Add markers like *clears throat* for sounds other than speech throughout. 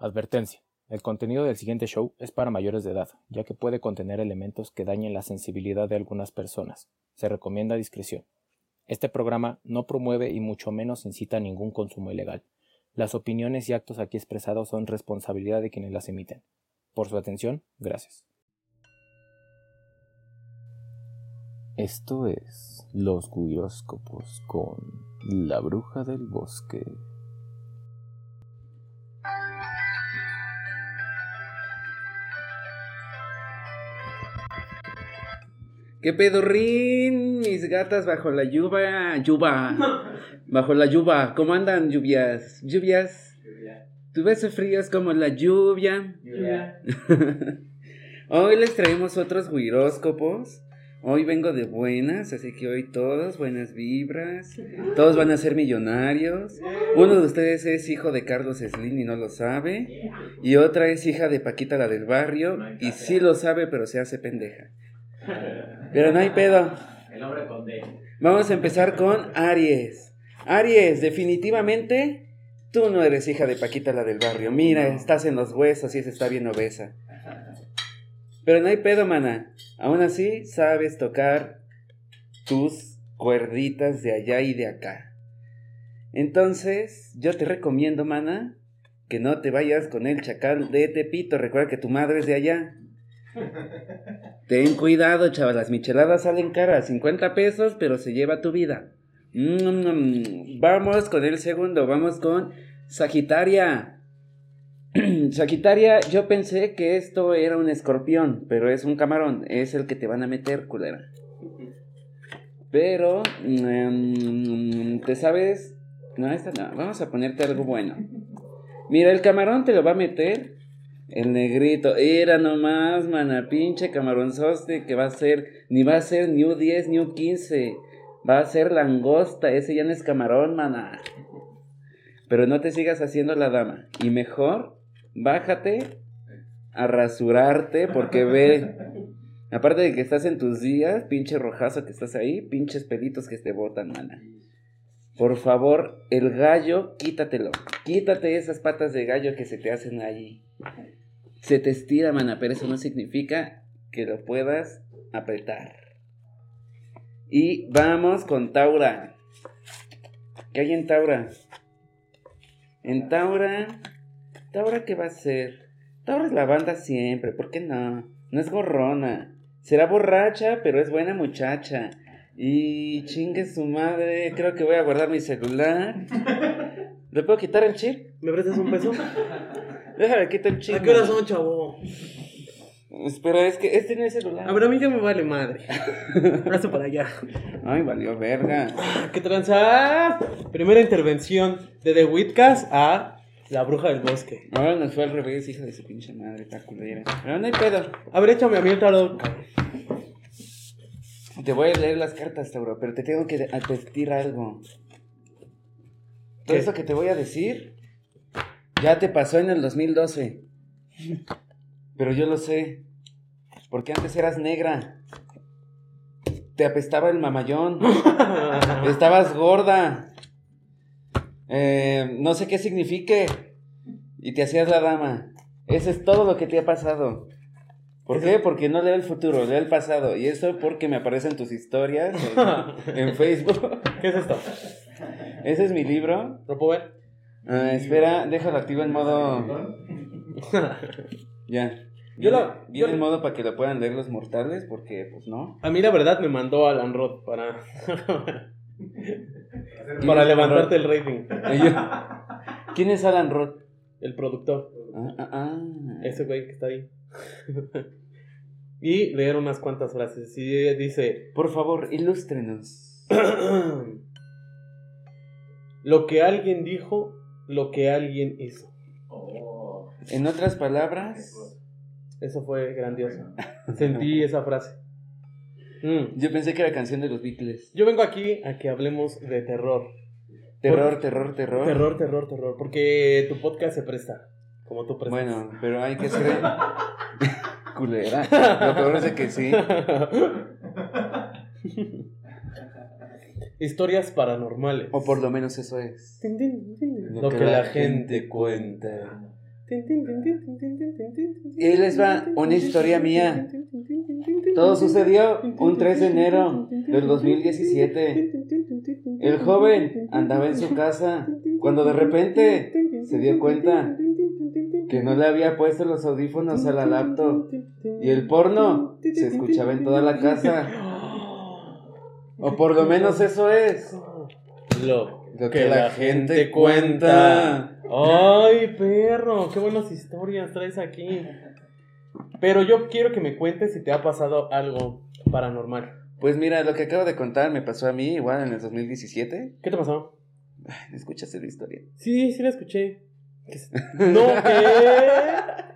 Advertencia. El contenido del siguiente show es para mayores de edad, ya que puede contener elementos que dañen la sensibilidad de algunas personas. Se recomienda discreción. Este programa no promueve y mucho menos incita a ningún consumo ilegal. Las opiniones y actos aquí expresados son responsabilidad de quienes las emiten. Por su atención, gracias. Esto es Los Guiróscopos con La Bruja del Bosque. ¿Qué pedorrín? Mis gatas bajo la lluvia. Lluvia. Bajo la lluvia. ¿Cómo andan lluvias? Lluvias. Tu beso frío es como la lluvia. *laughs* hoy les traemos otros guiróscopos. Hoy vengo de buenas, así que hoy todos buenas vibras. Todos van a ser millonarios. Uno de ustedes es hijo de Carlos Slim y no lo sabe. Y otra es hija de Paquita la del barrio y sí lo sabe, pero se hace pendeja. Pero no hay pedo. El hombre con D. Vamos a empezar con Aries. Aries, definitivamente tú no eres hija de Paquita la del barrio. Mira, estás en los huesos y se está bien obesa. Pero no hay pedo, mana. Aún así, sabes tocar tus cuerditas de allá y de acá. Entonces, yo te recomiendo, mana, que no te vayas con el chacal de Tepito. Recuerda que tu madre es de allá. Ten cuidado, chaval. Las micheladas salen caras, 50 pesos, pero se lleva tu vida. Mm, vamos con el segundo, vamos con Sagitaria. *clears throat* Sagitaria, yo pensé que esto era un escorpión, pero es un camarón. Es el que te van a meter, culera. Pero, mm, ¿te sabes? No, esta. Vamos a ponerte algo bueno. Mira, el camarón te lo va a meter el negrito, era nomás, mana, pinche camaronzoste que va a ser, ni va a ser ni un 10 ni un 15, va a ser langosta, ese ya no es camarón, mana. Pero no te sigas haciendo la dama, y mejor, bájate a rasurarte, porque ve, aparte de que estás en tus días, pinche rojazo que estás ahí, pinches pelitos que te botan, mana. Por favor, el gallo, quítatelo. Quítate esas patas de gallo que se te hacen allí se te estira, mana, pero eso no significa que lo puedas apretar. Y vamos con Taura. ¿Qué hay en Taura? En Taura, Taura, ¿qué va a ser? Taura es la banda siempre, ¿por qué no? No es gorrona. Será borracha, pero es buena muchacha. Y chingue su madre, creo que voy a guardar mi celular. ¿Le puedo quitar el chip? ¿Me prestas un peso? Déjame quitar el chip. ¿A qué hora son, chavo? Espera, es que este no es celular. A ver, a mí ya me vale madre. *laughs* Brazo para allá. Ay, valió verga. ¿Qué tranza? Primera intervención de The Witcast a La Bruja del Bosque. Ahora nos fue al revés, hija de su pinche madre, está culera. Pero no hay pedo. A ver, échame a mí el tarot. Te voy a leer las cartas, Tauro, pero te tengo que advertir algo. Todo ¿Qué? eso que te voy a decir ya te pasó en el 2012. Pero yo lo sé. Porque antes eras negra. Te apestaba el mamallón. *laughs* Estabas gorda. Eh, no sé qué signifique. Y te hacías la dama. Eso es todo lo que te ha pasado. ¿Por qué? Porque no leo el futuro, leo el pasado. Y eso porque me aparecen tus historias en, *laughs* en Facebook. ¿Qué es esto? Ese es mi libro. ¿Lo puedo ver? Ah, espera, déjalo activo en modo. *laughs* Ya. Yo lo- yo- en modo para que lo puedan leer los mortales, porque pues no. A mí la verdad me mandó Alan Roth *laughs* para... ¿Quién para levantarte el rating. ¿Quién es Alan Roth? El productor. Ah, ah, ah. Ese güey que está ahí. *laughs* y leer unas cuantas frases. Y dice... Por favor, ilústrenos. *clears throat* lo que alguien dijo, lo que alguien hizo. Oh. En otras palabras, Eso fue grandioso. *laughs* Sentí esa frase. Mm. yo pensé que era canción de los Beatles. Yo vengo aquí a que hablemos de terror. Terror, terror, terror. Terror, terror, terror. Porque tu podcast se presta. Como tú. Bueno, pero hay que ser. Culera. Lo peor es de que sí. Historias paranormales. O por lo menos eso es. Tin, tin, tin. Lo, que, la gente cuenta. Y les va una historia mía. Todo sucedió un 3 de enero del 2017. El joven andaba en su casa cuando de repente se dio cuenta que no le había puesto los audífonos a la laptop y el porno se escuchaba en toda la casa. O por lo menos eso es Lo lo que la gente cuenta. Ay, perro, qué buenas historias traes aquí. Pero yo quiero que me cuentes si te ha pasado algo paranormal. Pues mira, lo que acabo de contar me pasó a mí igual en el 2017. ¿Qué te pasó? ¿Escuchaste la historia? Sí, sí la escuché. *laughs* No, ¿qué?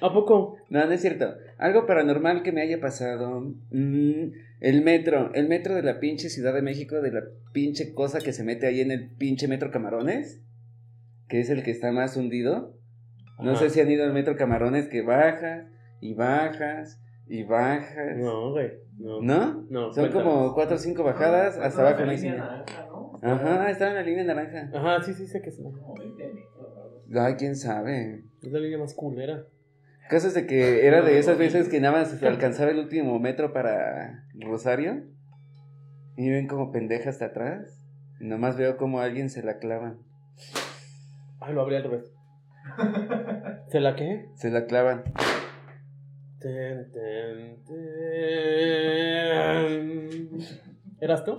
¿A poco? No, no es cierto. Algo paranormal que me haya pasado. Mm, el metro. El metro de la pinche Ciudad de México, de la pinche cosa que se mete ahí en el pinche metro Camarones. Que es el que está más hundido. No Ajá. sé si han ido al metro Camarones que bajas y bajas y bajas. No, güey. No. ¿No? No, Son cuéntame. como cuatro o cinco bajadas. Hasta abajo no hay. Ajá, estaba en la línea naranja. Ajá, sí, sí, sé que es, Como 20 metros, algo así. Ay, quién sabe. es la línea más culera. Caso es de que era de esas veces que nada más alcanzaba el último metro para Rosario. Y ven como pendeja hasta atrás. Y nomás veo como alguien se la clava. Ay, lo abrí al revés. ¿Se la qué? Se la clavan. Ten, ten, ten. ¿Eras tú?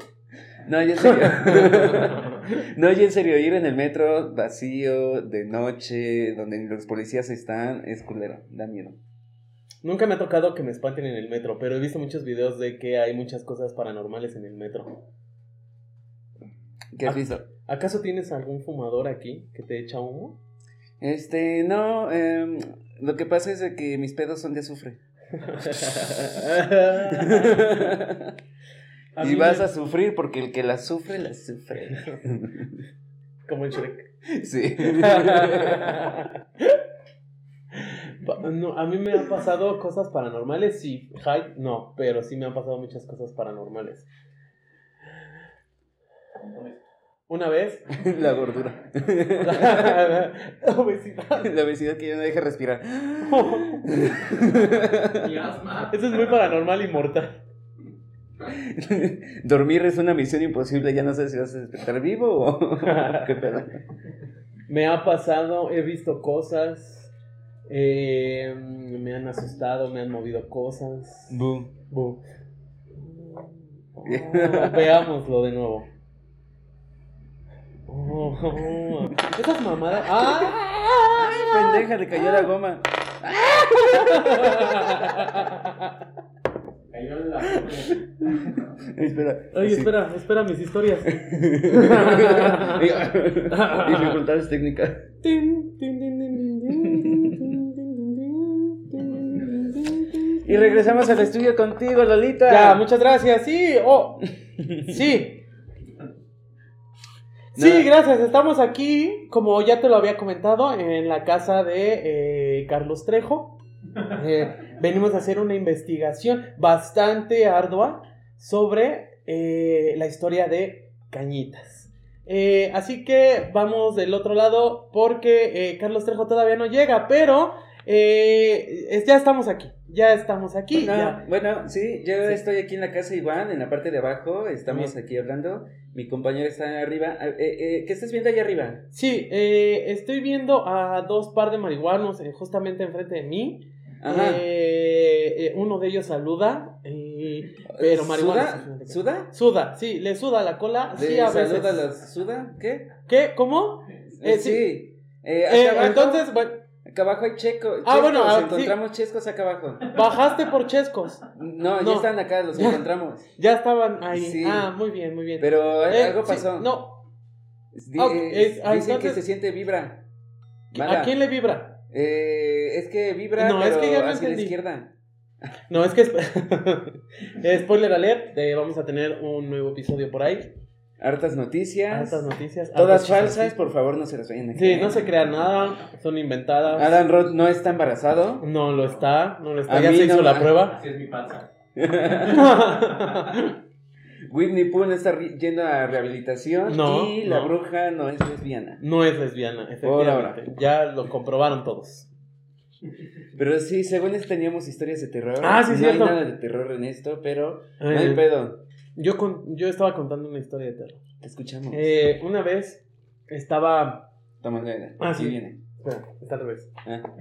No, ya en serio. *laughs* no, ya en serio, ir en el metro vacío, de noche, donde los policías están, es culero, da miedo. Nunca me ha tocado que me espanten en el metro, pero he visto muchos videos de que hay muchas cosas paranormales en el metro. ¿Qué has visto? ¿Acaso tienes algún fumador aquí que te echa humo? Este, no, em, lo que pasa es que mis pedos son de azufre. *laughs* *laughs* A y vas me- a sufrir porque el que la sufre, la sufre. *laughs* Como en Shrek. sí. *laughs* No, a mí me han pasado cosas paranormales, sí. Hype, no, pero sí me han pasado muchas cosas paranormales. Una vez. *laughs* la gordura. Obesidad. la obesidad que ya no deja respirar. Y asma. Eso es muy paranormal y mortal. *laughs* Dormir es una misión imposible, ya no sé si vas a despertar vivo o *laughs* qué pedo. Me ha pasado, he visto cosas. eh, me han asustado, me han movido cosas. Bu. Bu. Oh, *laughs* veámoslo de nuevo. Oh, oh, Esas mamadas. ¡Ah! Pendeja, le cayó la goma espera. Oye, espera, espera mis historias. Dificultades técnicas. Y regresamos al estudio contigo, Lolita. Ya, muchas gracias. Sí, oh, sí. Sí, gracias. Estamos aquí, como ya te lo había comentado, en la casa de Carlos Trejo. Eh, venimos a hacer una investigación bastante ardua sobre eh, la historia de Cañitas. Eh, así que vamos del otro lado porque eh, Carlos Trejo todavía no llega, pero eh, ya estamos aquí. Ya estamos aquí. Ya. bueno, sí, yo Sí. estoy aquí en la casa igual, en la parte de abajo, estamos Bien. aquí hablando, mi compañero está arriba, eh, ¿qué estás viendo allá arriba? Sí, estoy viendo a dos par de marihuanos justamente enfrente de mí. Eh, eh, uno de ellos saluda, eh, pero marihuana. ¿Suda? ¿Suda? Suda, sí, le suda la cola. ¿De Sí, a veces. saluda los suda? ¿Qué? ¿Qué? ¿Cómo? Eh, sí. sí. Eh, acá Eh, abajo, entonces, bueno, acá abajo hay checo, Ah, chescos, bueno, ah, sí. encontramos chescos acá abajo. bajaste por Chescos. No, No. ya están acá, los Ya. encontramos. Ya estaban ahí. Sí. Ah, muy bien, muy bien. Pero eh, Eh, algo sí, pasó. no, eh, es- ah, dicen que se siente vibra. Mala. ¿a quién le vibra? Eh, es que vibra, No, es que ya no hacia la izquierda. No, es que. *laughs* es- Spoiler alert: eh, vamos a tener un nuevo episodio por ahí. Hartas noticias. Hartas noticias. Todas hartas falsas, por favor, no se las vayan a Sí, no se crean nada, son inventadas. Adam Roth no está embarazado. No lo está, no lo está. A ya se hizo no, la prueba. Así es mi panza. *laughs* Whitney Pooh no está yendo a rehabilitación No, y la no. bruja no es lesbiana. No es lesbiana, Por ahora. efectivamente. Ya lo comprobaron todos. Pero sí, según esto teníamos historias de terror. Ah, sí, no cierto. hay nada de terror en esto, pero no hay pedo. yo, con- yo estaba contando una historia de terror. Te escuchamos. Eh, una vez estaba. Toma, mira, ah, aquí sí. viene. Espera, está al revés. Ah. *laughs*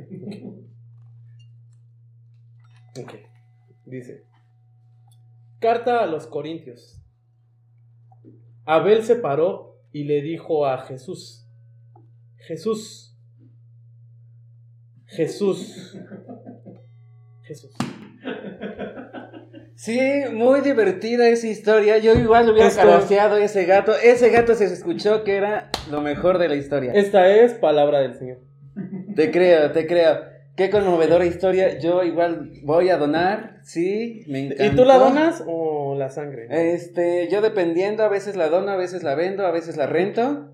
Ok. Dice: Carta a los Corintios. Abel se paró y le dijo a Jesús: Jesús. Jesús. Jesús. Sí, muy divertida esa historia. Yo igual hubiera Esto- ese gato. Ese gato se escuchó que era lo mejor de la historia. Esta es palabra del Señor. Te creo, te creo. Qué conmovedora historia. Yo igual voy a donar. Sí, me encanta. ¿Y tú la donas o la sangre? Este, yo dependiendo, a veces la dono, a veces la vendo, a veces la rento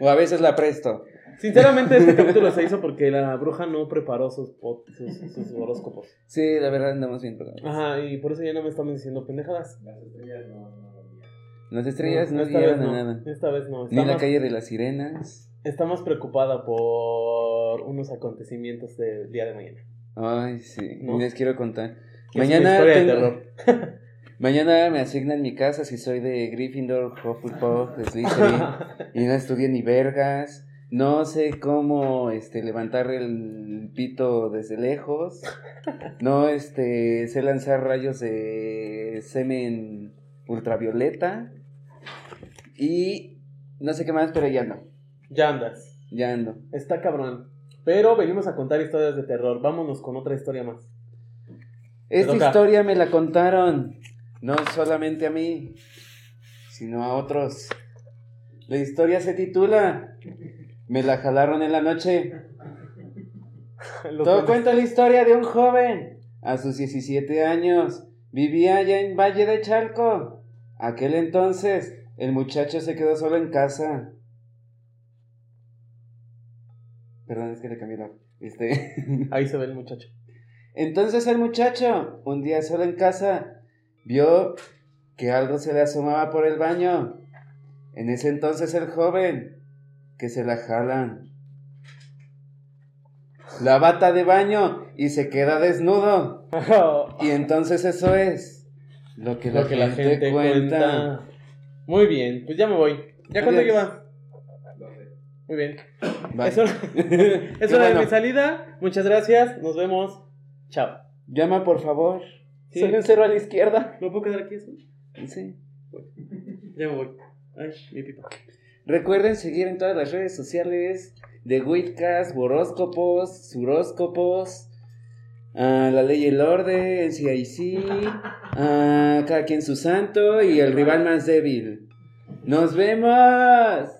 o a veces la presto. Sinceramente, este capítulo se hizo porque la bruja no preparó sus, pot- sus, sus horóscopos. Sí, la verdad andamos bien. pero- Ajá, y por eso ya no me estamos diciendo pendejadas. Las estrellas no, no. Las estrellas no, esta guiaron vez a no. nada. Esta vez no. Está, Ni la más, calle de las sirenas. está más preocupada por unos acontecimientos del día de mañana. Ay, sí. ¿No? Les quiero contar. Que es una Mañana historia de tengo- terror. *laughs* Mañana me asignan mi casa si soy de Gryffindor, Hufflepuff, Slytherin *laughs* y no estudié ni vergas. No sé cómo este levantar el pito desde lejos. *laughs* No este sé lanzar rayos de semen ultravioleta. Y no sé qué más, pero ya no. ya andas. Ya ando. Está cabrón. Pero venimos a contar historias de terror. Vámonos con otra historia más. Esta historia me la contaron no solamente a mí, sino a otros. La historia se titula Me la jalaron en la noche. *laughs* Todo cuenta la historia de un joven. A sus 17 años vivía allá en Valle de Chalco. Aquel entonces el muchacho se quedó solo en casa. Perdón, es que le cambié la... Este... *laughs* Ahí se ve el muchacho. Entonces el muchacho, un día solo en casa, vio que algo se le asomaba por el baño. En ese entonces el joven, que se la jalan. La bata de baño y se queda desnudo. *laughs* Y entonces eso es lo que, la, Lo que la gente gente cuenta. cuenta. Muy bien, pues ya me voy. ¿Ya cuánto lleva? Lo sé. Muy bien. Bye. Eso, eso era bueno. mi salida. Muchas gracias. Nos vemos. Chao. Llama por favor. Sí. Soy un cero a la izquierda. ¿No puedo quedar aquí eso? Sí. Ya me voy. Ay, mi pipa. Recuerden seguir en todas las redes sociales de Witcast, Boróscopos, Suróscopos, La Ley y el Orden, CIC, a Cada quien su santo y el rival más débil. ¡Nos vemos!